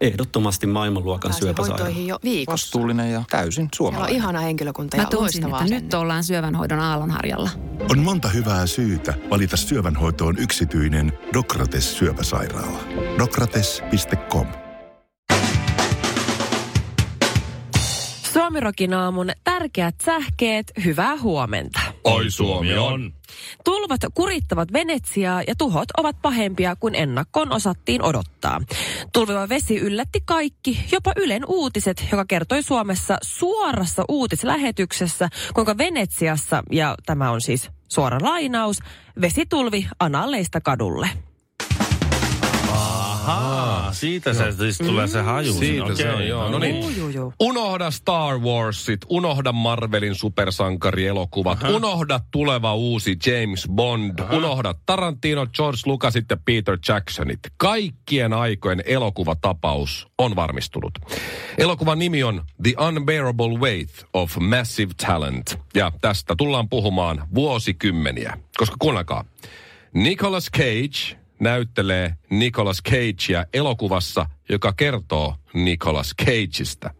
Ehdottomasti maailmanluokan Pääsin syöpäsairaala. hoitoihin jo viikossa. Vastuullinen ja täysin Siellä on suomalainen. ihana henkilökunta ja Mä tunsin, että nyt ollaan syövänhoidon aallonharjalla. On monta hyvää syytä valita syövänhoitoon yksityinen Dokrates syöpäsairaala. Dokrates.com Suomirokin aamun tärkeät sähkeet, hyvää huomenta. Oi Suomi on. Tulvat kurittavat Venetsiaa ja tuhot ovat pahempia kuin ennakkoon osattiin odottaa. Tulviva vesi yllätti kaikki, jopa Ylen uutiset, joka kertoi Suomessa suorassa uutislähetyksessä, kuinka Venetsiassa, ja tämä on siis suora lainaus, vesitulvi analleista kadulle. Ahaa, siitä se siis tulee se haju. Siitä se on, joo. No niin. Juu, juu, juu. Unohda Star Warsit, unohda Marvelin supersankarielokuvat, unohda tuleva uusi James Bond, unohda Tarantino, George Lucasit ja Peter Jacksonit. Kaikkien aikojen elokuvatapaus on varmistunut. Elokuvan nimi on The Unbearable Weight of Massive Talent. Ja tästä tullaan puhumaan vuosikymmeniä. Koska kuunnelkaa, Nicolas Cage näyttelee Nicolas Cagea elokuvassa, joka kertoo Nicolas Cageista.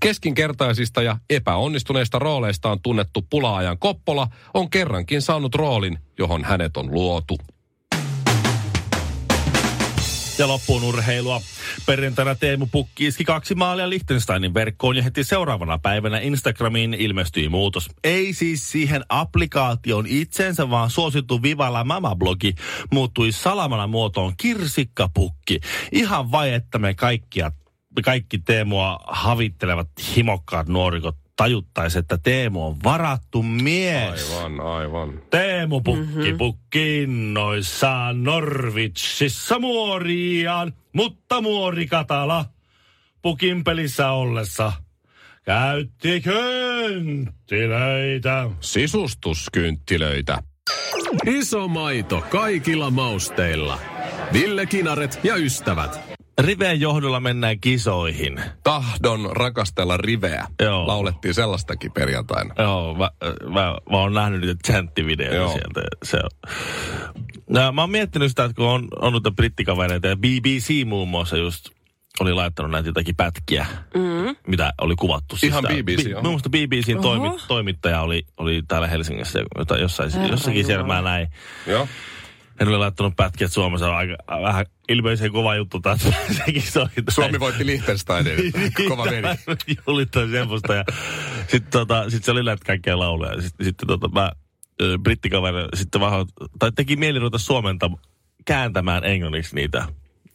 Keskinkertaisista ja epäonnistuneista rooleistaan tunnettu pulaajan Koppola on kerrankin saanut roolin, johon hänet on luotu. Ja loppuun urheilua. Perjantaina Teemu Pukki iski kaksi maalia Liechtensteinin verkkoon ja heti seuraavana päivänä Instagramiin ilmestyi muutos. Ei siis siihen applikaation itsensä, vaan suosittu Vivalla Mama-blogi muuttui salamana muotoon Kirsikkapukki. Ihan vai, että me kaikkia, kaikki Teemua havittelevat himokkaat nuorikot tajuttaisi, että Teemu on varattu mies. Aivan, aivan. Teemu Pukki mm-hmm. pukki innoissaan Norvitsissa muoriaan, mutta muori Katala pukin pelissä ollessa käytti kynttilöitä. Sisustuskynttilöitä. Iso maito kaikilla mausteilla. Ville Kinaret ja ystävät. Riveen johdolla mennään kisoihin. Tahdon rakastella riveä. Joo. Laulettiin sellaistakin perjantaina. Joo, mä, mä, mä oon nähnyt niitä chanttivideoita Joo. sieltä. Se on. No, mä oon miettinyt sitä, että kun on, on noita brittikavereita ja BBC muun muassa just oli laittanut näitä jotakin pätkiä, mm. mitä oli kuvattu. Ihan tää- BBC, Bi- joo. Muun muassa BBCn toimi, toimittaja oli, oli täällä Helsingissä, jota jossain, Herra jossakin siellä mä näin. Joo. Hän oli laittanut pätkiä, että Suomessa on aika vähän ilmeisen kova juttu taas sekin soi. Suomi voitti Liechtensteinin. Kova veri. Julittaa semmoista. Ja sitten tota, sit se oli näitä kaikkea lauluja. Ja Sitten sit, tota, mä brittikaveri sitten vähän, tai teki mieli ruveta suomenta kääntämään englanniksi niitä,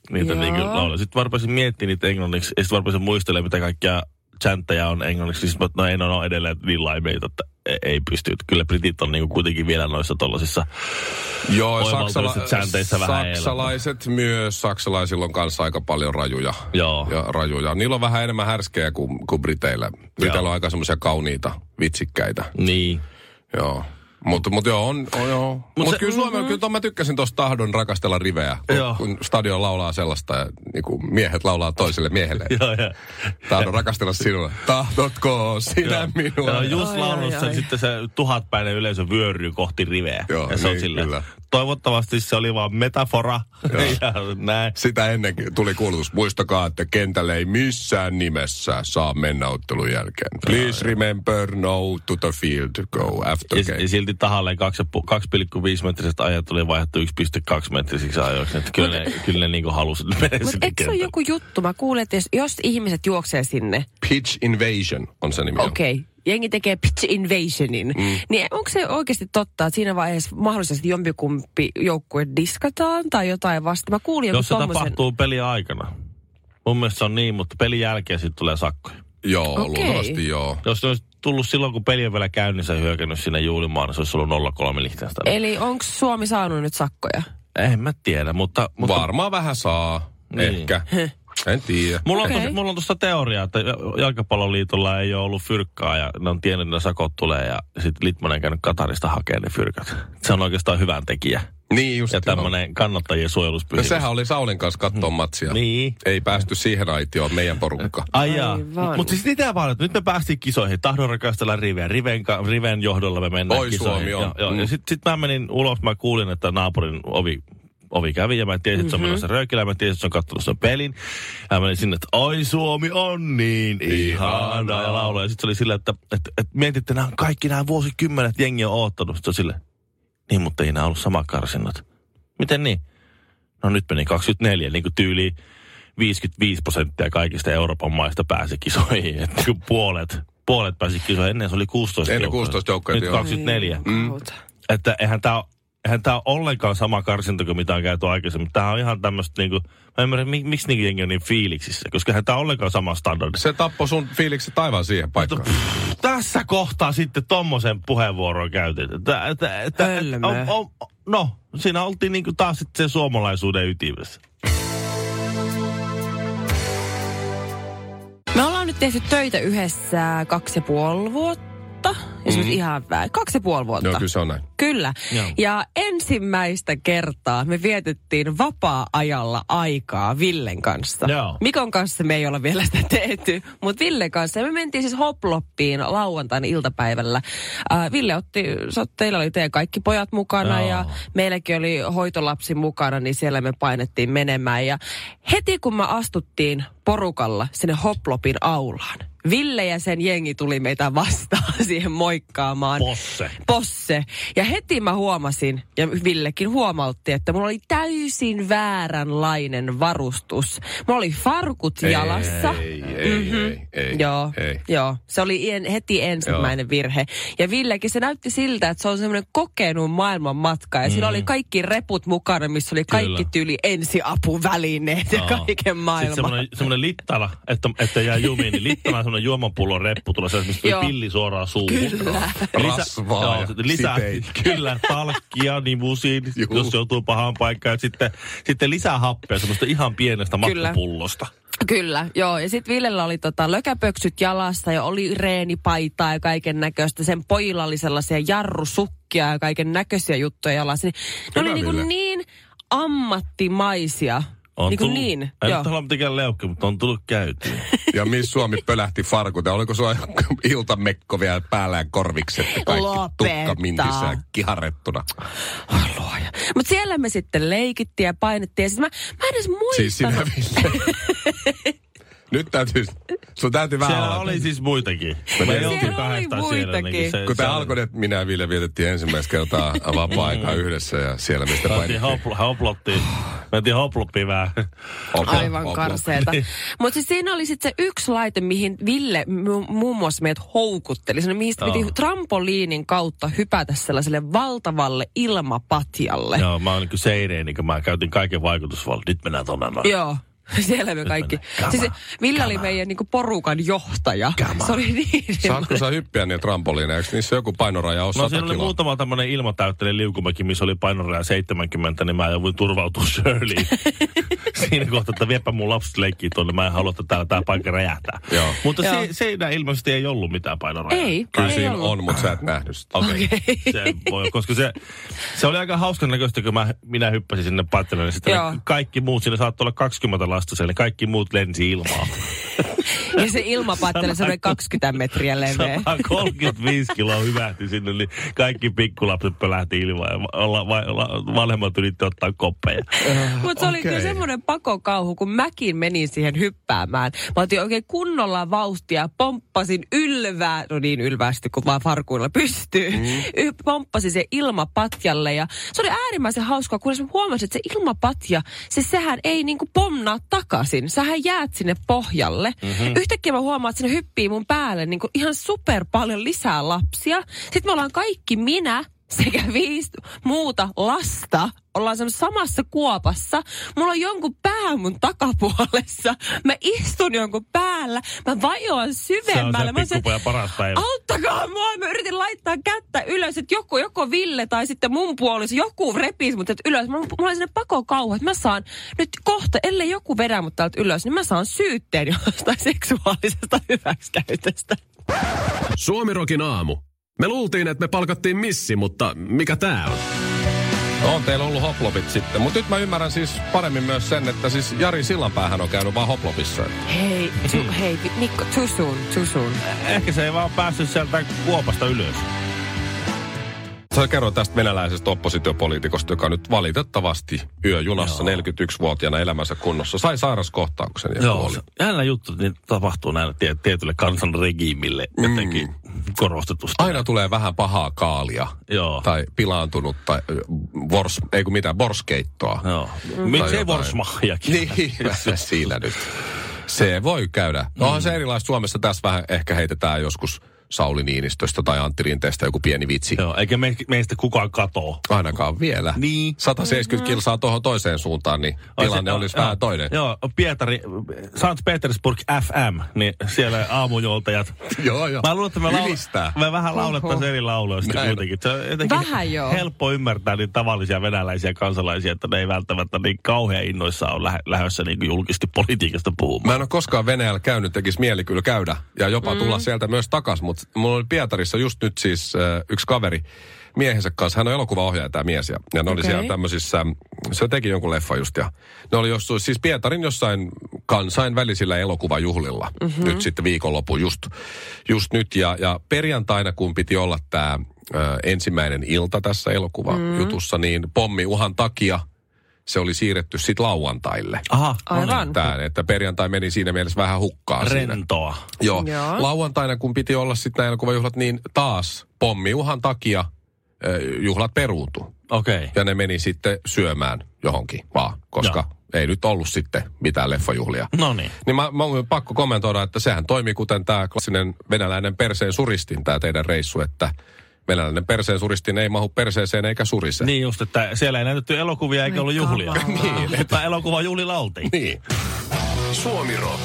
niitä niin lauluja. Sitten mä rupesin miettimään niitä englanniksi, ja sitten mä rupesin muistelemaan, mitä kaikkia chantteja on englanniksi. Siis mä, no en ole edelleen niin laimeita, että ei- ei pysty. Kyllä britit on niinku kuitenkin vielä noissa tollasissa Joo, chanteissa vähän saksalaiset myös. Saksalaisilla on kanssa aika paljon rajuja. Joo. Ja rajuja. Niillä on vähän enemmän härskejä kuin, kuin Briteillä. Briteillä on aika semmoisia kauniita, vitsikkäitä. Niin. Joo. Mutta mut joo, on, on joo. Mutta se- mut kyllä Suomi, kyllä ton mä tykkäsin tuosta tahdon rakastella riveä. Joo. Kun, kun stadion laulaa sellaista ja niin kuin miehet laulaa toiselle miehelle. Joo, ja, Tahdon rakastella sinua. Tahtotko sinä Joo. minua? Ja just ai. sitten se tuhatpäinen yleisö vyöryy kohti riveä. Joo, ja se on niin, silleen, kyllä. Toivottavasti se oli vaan metafora. ja näin. Sitä ennenkin tuli kuulutus. Muistakaa, että kentälle ei missään nimessä saa mennä ottelun jälkeen. Please remember no to the field go after Ja, game. ja silti tahalleen 2,5 metrisestä ajat oli vaihdettu 1,2 metrisiksi ajoiksi. Että kyllä, ne, kyllä ne niinku halusi mennä Mutta eikö se ole joku juttu? Mä kuulin, että jos, jos ihmiset juoksee sinne, Pitch invasion on se nimi. okei, okay, jengi tekee pitch invasionin, mm. niin onko se oikeasti totta, että siinä vaiheessa mahdollisesti jompikumpi joukkue diskataan tai jotain vasta? Mä kuulin Jos se tommosen... tapahtuu pelin aikana. Mun mielestä se on niin, mutta pelin jälkeen sitten tulee sakkoja. Joo, Okei. luultavasti joo. Jos ne olisi tullut silloin, kun peli on vielä käynnissä hyökännyt sinne juulimaan, niin se olisi ollut 0-3 Liechtenstein. Eli onko Suomi saanut nyt sakkoja? En mä tiedä, mutta... mutta Varmaan vähän saa. Niin. Ehkä. En tiedä. Mulla, on, tosi- mulla on tuosta teoriaa, että jalkapalloliitolla ei ole ollut fyrkkaa ja ne on tiennyt, että ne sakot tulee ja sitten Litmanen on käynyt Katarista hakemaan ne fyrkat. Se on oikeastaan hyvän tekijä Niin just ja tämmöinen kannattajien No suojeluspyhimys. sehän oli Saulin kanssa katsoa matsia. Niin. Ei päästy siihen aitioon, meidän porukka. Ai jaa. Mutta siis mitä vaan, että nyt me päästiin kisoihin. Tahdon rakastella riveä. Riven, ka- riven johdolla me mennään Oi kisoihin. Suomi on. Joo, joo. Mm. Ja sitten sit mä menin ulos, mä kuulin, että naapurin ovi ovi kävi ja mä tiesin, että se on menossa röökillä, mä tiesin, että se on kattonut sen pelin. Ja mä menin sinne, että oi Suomi on niin ihana ja laulaa. Ja sitten se oli sillä, että, että, että mietit, että nämä kaikki nämä vuosikymmenet jengi on oottanut. Sitten sille, niin mutta ei nämä ollut sama karsinnat. Miten niin? No nyt meni 24, niin kuin tyyli 55 prosenttia kaikista Euroopan maista pääsi kisoihin. Että niin kuin puolet, puolet pääsi kisoihin. Ennen se oli 16 Ennen joukkoa. 16 joukkoa, Nyt joo. 24. Mm. Että eihän tämä eihän tää ole ollenkaan sama karsinta kuin mitä on käyty aikaisemmin. Tämä on ihan tämmöistä niinku, mä ymmärrän, mi, miksi niinku jengi on niin fiiliksissä, koska eihän tämä ole ollenkaan sama standardi. Se tappoi sun fiiliksi aivan siihen paikkaan. Tässä kohtaa sitten tommosen puheenvuoron Hölmö. on, on, no, siinä oltiin niinku taas sitten sen suomalaisuuden ytimessä. Me ollaan nyt tehty töitä yhdessä kaksi ja puoli vuotta. Jos nyt ihan väärin. Kaksi ja puoli vuotta. Joo, kyllä se on näin. Kyllä. Joo. Ja ensimmäistä kertaa me vietettiin vapaa-ajalla aikaa Villen kanssa. Joo. Mikon kanssa me ei olla vielä sitä tehty, mutta Villen kanssa. Ja me mentiin siis Hoploppiin lauantaina iltapäivällä. Äh, Ville otti, teillä oli teidän kaikki pojat mukana Joo. ja meilläkin oli hoitolapsi mukana, niin siellä me painettiin menemään. Ja heti kun me astuttiin porukalla sinne Hoplopin aulaan, Ville ja sen jengi tuli meitä vastaan siihen moikkaamaan. Posse. Posse. Ja heti mä huomasin, ja Villekin huomautti, että mulla oli täysin vääränlainen varustus. Mulla oli farkut jalassa. Ei, ei, Mhm. ei, ei. Joo, Ei. joo, se oli en, heti ensimmäinen virhe. Ja Villekin se näytti siltä, että se on semmoinen kokenut maailman matka. Ja mm. sillä oli kaikki reput mukana, missä oli kaikki Kyllä. tyyli ensiapuvälineet ja Joo. kaiken Sitten maailman. semmoinen, semmoinen littana, että, että jää jumiin, niin littana on semmoinen juomapullon reppu, tulee se, mistä Joo. tuli pilli suoraan suuhun. Kyllä. Rasvaa sitten lisää, siteitä. kyllä, talkkia nivusiin, Juu. jos joutuu pahaan paikkaan. Ja sitten, sitten lisää happea semmoista ihan pienestä makkapullosta. Kyllä, joo. Ja sitten Villellä oli tota lökäpöksyt jalassa ja oli reenipaitaa ja kaiken näköistä. Sen pojilla oli sellaisia jarrusukkia ja kaiken näköisiä juttuja jalassa. Niin, ne Hyvä, oli Ville. niin ammattimaisia. On niinku tullut, niin, ei joo. nyt halua mitenkään leukki, mutta on tullut käytyä. Ja Miss Suomi pölähti farkut. Ja oliko sulla iltamekko vielä päällä ja korvikset ja kaikki Lopeta. tukka mintissä kiharrettuna. Oh. Mutta siellä me sitten leikittiin ja painettiin. Ja siis mä, mä en edes muista. Siis sinä Ville. Nyt täytyy, sun täytyy vähän Siellä avata. oli siis muitakin. Me Siellä oli kahdestaan siellä. muitakin. Niin se, Kun tämä alkoi, että minä ja Ville vietettiin ensimmäistä kertaa vapaa-aikaa yhdessä ja siellä me sitten Mentiin painettiin. hopl- hoplottiin. Mentiin hoploppiin vähän. Opla, Aivan opla. karseeta. Mutta siis siinä oli sitten se yksi laite, mihin Ville mu- muun muassa meidät houkutteli. Se, mihin piti trampoliinin kautta hypätä sellaiselle valtavalle ilmapatjalle. Joo, mä oon niin kuin Seireen, niin kuin mä käytin kaiken vaikutusvallan. Nyt mennään tonne noin. Joo. Siellä me kaikki. Come Siis on, Ville oli meidän niinku porukan johtaja. On. Se oli niin Saatko sä hyppiä niitä trampoliineja? Eikö niissä joku painoraja ole No 100 siinä oli kiloa? muutama tämmöinen ilmatäytteinen liukumäki, missä oli painoraja 70, niin mä jouduin turvautua Shirleyin. siinä kohtaa, että viepä mun lapset leikkiä tuonne, mä en halua, että täällä tää paikka räjähtää. Joo. Mutta Joo. se, siinä ilmeisesti ei ollut mitään painorajaa. Ei, Kyllä ei siinä ollut. on, mutta sä et nähnyt sitä. Okei. Okay. Se voi, koska se, se oli aika hauskan näköistä, kun mä, minä hyppäsin sinne patjalle, niin sitten kaikki muut, siinä saattoi olla 20 lasta niin kaikki muut lensi ilmaa. Ja se ilmapatteli se oli 20 metriä leveä. 135 kiloa hyvähti sinne, niin kaikki pikkulapset pölähti ilmaan ja vanhemmat yritti ottaa koppeja. Mutta se oli kyllä Okei. semmoinen pakokauhu, kun mäkin menin siihen hyppäämään. Mä otin oikein kunnolla vauhtia, pomppasin ylvää, no niin ylväästi kuin vaan farkuilla pystyy. Mm. Pomppasin se ilmapatjalle ja se oli äärimmäisen hauskaa, kunnes mä huomasin, että se ilmapatja, se sehän ei niinku pomnaa takaisin. Sähän jäät sinne pohjalle. Mm-hmm. Yhtäkkiä mä huomaan, että sinne hyppii mun päälle niinku ihan super paljon lisää lapsia. Sitten me ollaan kaikki minä, sekä viisi muuta lasta ollaan semmoisessa samassa kuopassa. Mulla on jonkun pää mun takapuolessa. Mä istun jonkun päällä. Mä vajoan Se on syvemmälle. se Mä oon se, pikkupojan paras päivä. auttakaa mua. Mä yritin laittaa kättä ylös, että joku, joko Ville tai sitten mun puoliso, joku repisi mut ylös. Mä, mulla oli sinne pakokauhu, että mä saan nyt kohta, ellei joku vedä mut täältä ylös, niin mä saan syytteen jostain seksuaalisesta hyväksikäytöstä. Suomirokin aamu. Me luultiin, että me palkattiin missi, mutta mikä tää on? On teillä ollut hoplopit sitten. Mutta nyt mä ymmärrän siis paremmin myös sen, että siis Jari Sillanpäähän on käynyt vaan hoplopissa. Hei, tu, hei, Mikko, too soon, too soon. Ehkä se ei vaan päässyt sieltä kuopasta ylös. Sä kerroit tästä venäläisestä oppositiopoliitikosta, joka nyt valitettavasti yöjunassa 41-vuotiaana elämänsä kunnossa sai sairaskohtauksen ja Joo, kuoli. se- jännä juttu niin tapahtuu näille tie- tietylle kansanregiimille jotenkin korostetusti. Aina tulee vähän pahaa kaalia. Joo. Tai pilaantunut tai ö, vors, ei kun mitään, borskeittoa. Joo. Miksei jotain. Vorsmahiakin? Niin, siinä nyt. Se voi käydä. No onhan se erilaista Suomessa. Tässä vähän ehkä heitetään joskus Sauli Niinistöstä tai Antti Rinteestä joku pieni vitsi. Joo, eikä me, meistä kukaan katoo. Ainakaan vielä. Niin. 170 kilsaa tuohon toiseen suuntaan, niin tilanne olisi vähän toinen. Joo, Pietari, St. Petersburg FM, niin siellä aamujuoltajat. joo. joo. Mä luulen, että me, Ylistää. me vähän laulettaisiin eri lauloja sitten Näin. kuitenkin. Se on jotenkin Vähän joo. helppo ymmärtää niin tavallisia venäläisiä kansalaisia, että ne ei välttämättä niin kauhean innoissaan ole lähe, lähdössä niin julkisesti politiikasta puhumaan. Mä en ole koskaan Venäjällä käynyt, tekisi mieli kyllä käydä ja jopa tulla sieltä myös takas, mutta mulla oli Pietarissa just nyt siis äh, yksi kaveri miehensä kanssa. Hän on elokuvaohjaaja tämä mies ja, ja ne oli Okei. siellä tämmöisissä, se teki jonkun leffa just ja ne oli jossain, siis Pietarin jossain kansainvälisillä elokuvajuhlilla mm-hmm. nyt sitten viikonloppu just, just nyt ja, ja perjantaina kun piti olla tämä ensimmäinen ilta tässä elokuvajutussa, mm-hmm. niin pommiuhan takia se oli siirretty sitten lauantaille. Aha, Aivan. Tää, että perjantai meni siinä mielessä vähän hukkaan siinä. rentoa. Joo. Joo. Lauantaina, kun piti olla sitten nämä elokuvajuhlat, niin taas pommiuhan takia juhlat peruuntu. Okei. Okay. Ja ne meni sitten syömään johonkin vaan, koska ei nyt ollut sitten mitään leffajuhlia. No niin. Niin mä, mä oon pakko kommentoida, että sehän toimii kuten tämä klassinen venäläinen perseen suristin, tämä teidän reissu, että venäläinen perseen suristin ei mahu perseeseen eikä surise. Niin just, että siellä ei näytetty elokuvia eikä ollut juhlia. niin, mutta elokuvajuhlilla oltiin. niin. Suomi Rock.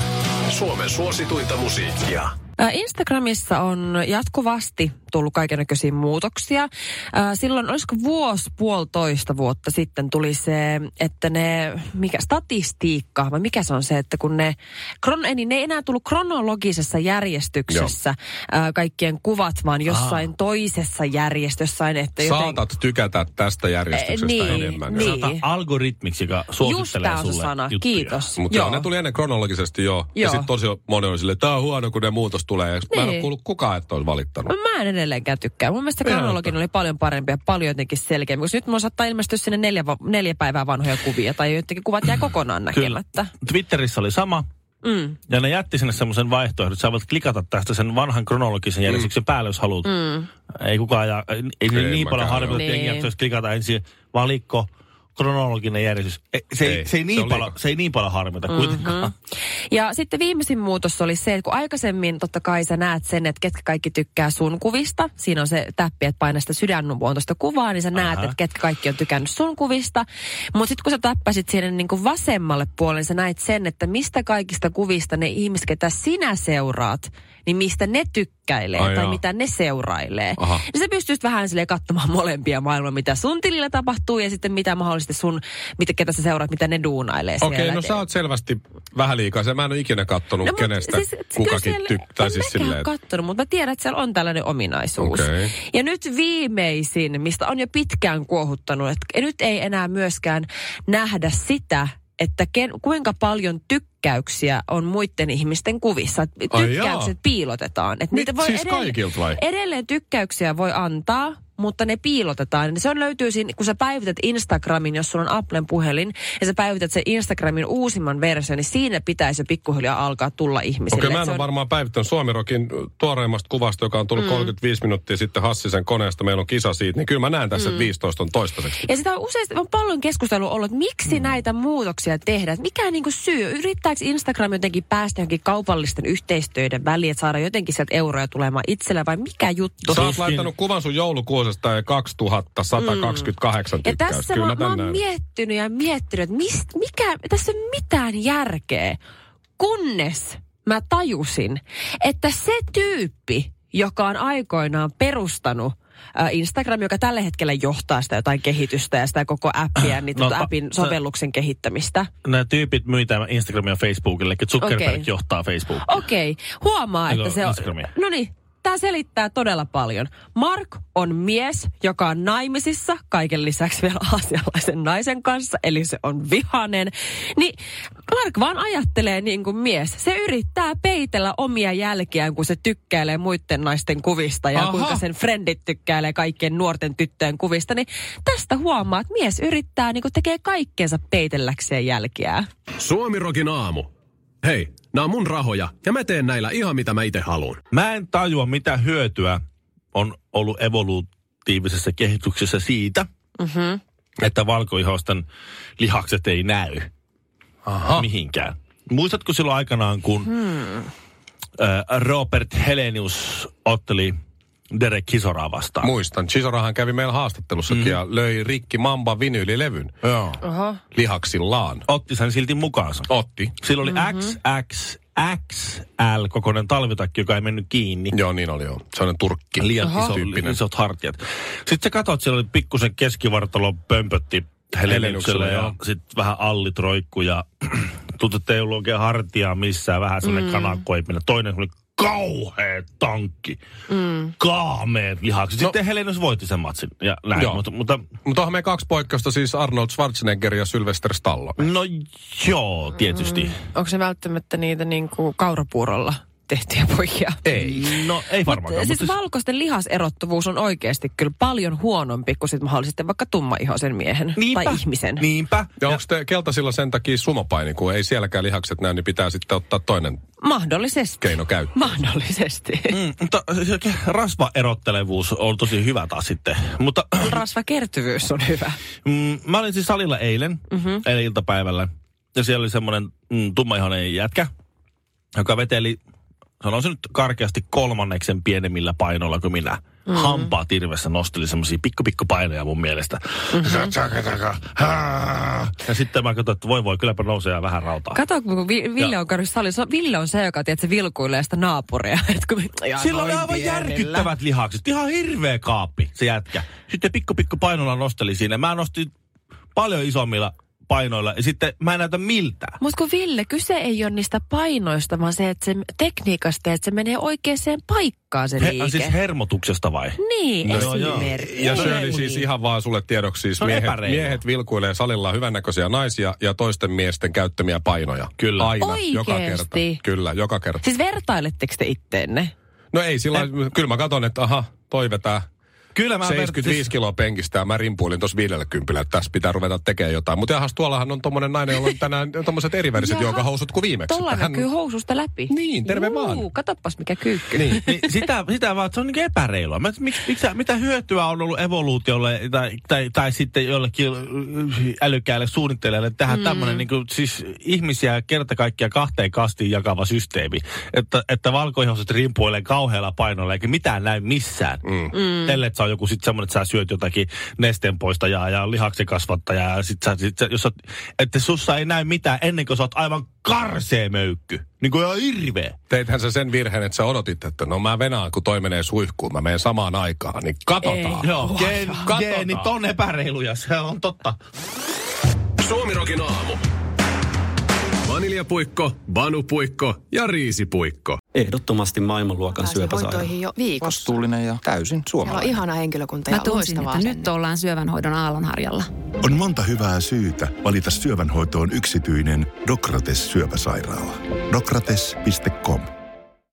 Suomen suosituinta musiikkia. Instagramissa on jatkuvasti tullut kaikenlaisia muutoksia. Silloin, olisiko vuosi, puolitoista vuotta sitten tuli se, että ne, mikä statistiikka, vai mikä se on se, että kun ne, kron, ei, niin ne ei enää tullut kronologisessa järjestyksessä ä, kaikkien kuvat, vaan jossain toisessa järjestössä. Että joten- Saatat tykätä tästä järjestyksestä Eh, niin, enemmän. niin. Sanotaan algoritmiksi, joka Just suosittelee tämä on se sulle sana. juttuja. Kiitos. Mutta Joo. ne tuli ennen kronologisesti jo. Ja Joo. sitten tosi moni oli silleen, että tämä on huono, kun ne muutos tulee. Ja Mä en ole Niin. kuullut kukaan, että olisi valittanut. Mä en edelleenkään tykkää. Mun mielestä kronologinen oli paljon parempi ja paljon jotenkin selkeämpi, koska nyt mun saattaa ilmestyä sinne neljä, neljä päivää vanhoja kuvia tai jotenkin kuvat jää kokonaan näkemättä. Twitterissä oli sama. Mm. Ja ne jätti sinne semmoisen vaihtoehdon, että sä voit klikata tästä sen vanhan kronologisen järjestyksen päälle, jos haluat. Mm. Ei kukaan, ja, ei, ei Ei niin paljon harvita, että Niin. klikata ensin valikko, kronologinen järjestys. Ei, se, ei, Ei, se, ei se niin paljon, liikaa. se ei niin paljon harmita Mm-hmm. kuitenkaan. Ja sitten viimeisin muutos oli se, että kun aikaisemmin totta kai sä näet sen, että ketkä kaikki tykkää sun kuvista. Siinä on se täppi, että paina sitä sydänmuotoista kuvaa, niin sä näet, Aha. että ketkä kaikki on tykännyt sun kuvista. Mutta sitten kun sä täppäsit sinne niin kuin vasemmalle puolelle, niin sä näit sen, että mistä kaikista kuvista ne ihmiset, ketä sinä seuraat, niin mistä ne tykkäilee Ai tai jaa. mitä ne seurailee. Aha. Niin sä pystyt vähän silleen katsomaan molempia maailmaa, mitä sun tilillä tapahtuu ja sitten mitä mahdollisesti sun, mitä, ketä sä seuraat, mitä ne duunailee Okei, siellä. no sä oot selvästi vähän liikaa. Se mä en ole ikinä kattonut, no, kenestä siis, kukakin siellä- tykkää. Siis silleen, että- kattonut, mutta mä tiedän, että siellä on tällainen ominaisuus. Okei. Ja nyt viimeisin, mistä on jo pitkään kuohuttanut, että nyt ei enää myöskään nähdä sitä, että ken, kuinka paljon tykkäyksiä on muiden ihmisten kuvissa. Tykkäykset piilotetaan. Et Mit, siis kaikilta vai? Edelleen tykkäyksiä voi antaa, mutta ne piilotetaan. Se on löytyy siinä, kun sä päivität Instagramin, jos sulla on Applen puhelin, ja sä päivität sen Instagramin uusimman version, niin siinä pitäisi jo pikkuhiljaa alkaa tulla ihmisille. Okei, mä Et en on- varmaan päivittänyt Suomirokin tuoreimmasta kuvasta, joka on tullut mm. 35 minuuttia sitten Hassisen koneesta. Meillä on kisa siitä, niin kyllä mä näen tässä, että 15 on toistaiseksi. Ja sitä on useasti on paljon keskustelua ollut, että miksi mm. näitä muutoksia tehdään. Mikä on niin syy? Yrittääkö Instagram jotenkin päästä johonkin kaupallisten yhteistyöiden väliin, että saada jotenkin sieltä euroja tulemaan itselle vai mikä juttu? Sä oot laittanut kuvan sun joulukuusesta ja 2128 Mm. Ja tässä Kyllä mä, mä oon miettinyt ja miettinyt, että mist, mikä, tässä ei ole mitään järkeä, kunnes mä tajusin, että se tyyppi, joka on aikoinaan perustanut Instagram, joka tällä hetkellä johtaa sitä jotain kehitystä ja sitä koko appia, niin No, tuota ta- appin se- sovelluksen kehittämistä. Nämä tyypit myy tämän Instagramia Facebookille, että Zuckerberg Okei. johtaa Facebookia. Okei, huomaa, Eikö että se on... No niin, tämä selittää todella paljon. Mark on mies, joka on naimisissa, kaiken lisäksi vielä aasialaisen naisen kanssa, eli se on vihanen. Niin Mark vaan ajattelee niin kuin mies. Se yrittää peitellä omia jälkiään, kun se tykkäilee muiden naisten kuvista ja Aha. kuinka sen frendit tykkäilee kaikkien nuorten tyttöjen kuvista. Niin tästä huomaa, että mies yrittää niin kuin tekee kaikkeensa peitelläkseen jälkiään. Suomirokin aamu. Hei, nämä on mun rahoja ja mä teen näillä ihan mitä mä itse haluan. Mä en tajua, mitä hyötyä on ollut evoluutiivisessa kehityksessä siitä, mm-hmm. että valkoihoisten lihakset ei näy Aha. mihinkään. Muistatko silloin aikanaan, kun hmm. Robert Helenius otteli Derek Kisoraa vastaan? Muistan, Chisorahan kävi meillä haastattelussakin mm. ja löi rikki Mamba vinyylilevyn Joo. Oho. lihaksillaan. Otti sen silti mukaansa. Otti. Sillä oli mm-hmm. XXXL kokoinen talvitakki, joka ei mennyt kiinni. Joo, niin oli joo. Sellainen turkki. Liian iso, tyyppinen. isot hartiat. Sitten sä katsot, siellä oli pikkusen keskivartalo pömpötti Heleniukselle ja sitten vähän allit roikku ja tuntuu, että ei ollut oikein hartiaa missään. Vähän sellainen mm. kanakkoipinen. Toinen oli kauhea tankki. Mm. Kaameet lihakset. Sitten no. Helenius voitti sen matsin ja näin. Joo. Mutta, mutta Mutta onhan me kaksi poikkeusta, siis Arnold Schwarzenegger ja Sylvester Stallone. no joo, tietysti. Mm. Onko se välttämättä niitä niin kuin kaurapuurolla tehtyjä poikia? Ei. No ei varmaankaan. Siis mutta valkoisten lihaserottuvuus on oikeasti kyllä paljon huonompi kuin sit mahdollisesti vaikka tummaihoisen miehen niinpä, tai ihmisen. Niinpä. Ja onko te keltaisilla sen takia sumopaini, kun ei sielläkään lihakset näy, niin pitää sitten ottaa toinen Mahdollisesti. keino käyttöön. Mahdollisesti. Mm, mutta se rasvaerottelevuus on tosi hyvä taas sitten. Mutta Rasvakertyvyys on hyvä. mm, mä olin siis salilla eilen, mm-hmm. eilen iltapäivällä. Ja siellä oli semmoinen mm, tummaihoinen jätkä, joka veteli, sanoisin nyt karkeasti kolmanneksen pienemmillä painoilla kuin minä. Mm-hmm. Hampaa tirvessä nosteli semmoisia pikku pikku painoja mun mielestä. Mm-hmm. Ja sitten mä katsoin, että voi voi, kylläpä nousee ja vähän rautaa. Kato, kun Vi- Ville on käynyt salissa. Ville on se, joka tiedät, vilkuilee sitä naapuria. Kun, Sillä oli aivan järkyttävät lihakset. Ihan hirveä kaappi se jätkä. Sitten pikku pikku painolla nosteli siinä. Mä nostin paljon isommilla painoilla ja sitten mä en näytä miltään. Mutta kun Ville, kyse ei ole niistä painoista, vaan se, että se tekniikasta, että se menee oikeaan paikkaan se He, liike. siis hermotuksesta vai? niin, No joo, joo. esimerkiksi. Ja se oli siis ihan vaan sulle tiedoksi, siis No miehet, epäreilua. miehet vilkuilee salilla hyvännäköisiä naisia ja toisten miesten käyttämiä painoja. Kyllä. Aina, joka Oikeesti? kerta. Kyllä, joka kerta. Siis vertailetteko te itteenne? No ei sillä lailla- kyllä mä katson, että aha, toi vetää Kyllä mä 75 vertis- kiloa penkistä ja mä rimpuilin tuossa 50, että tässä pitää ruveta tekemään jotain. Mutta jahas, tuollahan on tommonen nainen, jolla on tänään tommoset eriväriset Jaha. joogahousut kuin viimeksi. Tuolla hän- näkyy housusta läpi. Niin, terve vaan. Katoppas mikä kyykky. Niin. Niin, sitä, sitä vaan, että se on niin epäreilua. Mä, miksi, miksi, mitä hyötyä on ollut evoluutiolle tai, tai, tai sitten jollekin älykkäälle suunnittelijalle tähän mm. tämmöinen niin siis ihmisiä kerta kaikkiaan kahteen kastiin jakava systeemi. Että, että valkoihoiset rimpuilee kauhealla painolla eikä mitään näy missään. Mm. Mm. Ellei sä on joku sitten semmoinen, että sä syöt jotakin nestenpoistajaa ja lihaksen kasvattajaa ja sit sä, sit sä, jos sä, että sussa ei näy mitään ennen kuin sä oot aivan karsee möykky. Niin kuin ihan hirveä. Teithän sä sen virheen, että sä odotit, että no mä venaan, kun toi menee suihkuun, mä menen samaan aikaan, niin katsotaan. Ei. Joo, geen, Katsotaan. geenit on epäreiluja, se on totta. Suomirokin aamu. Vaniljapuikko, banupuikko ja riisipuikko. Ehdottomasti maailmanluokan Pääsin syöpäsairaala. hoitoihin jo viikossa. Vastuullinen ja täysin Siellä on suomalainen. ihana henkilökunta Mä ja tunsin, loistavaa että nyt ollaan syövänhoidon aallonharjalla. On monta hyvää syytä valita syövänhoitoon yksityinen Dokrates syöpäsairaala. Dokrates.com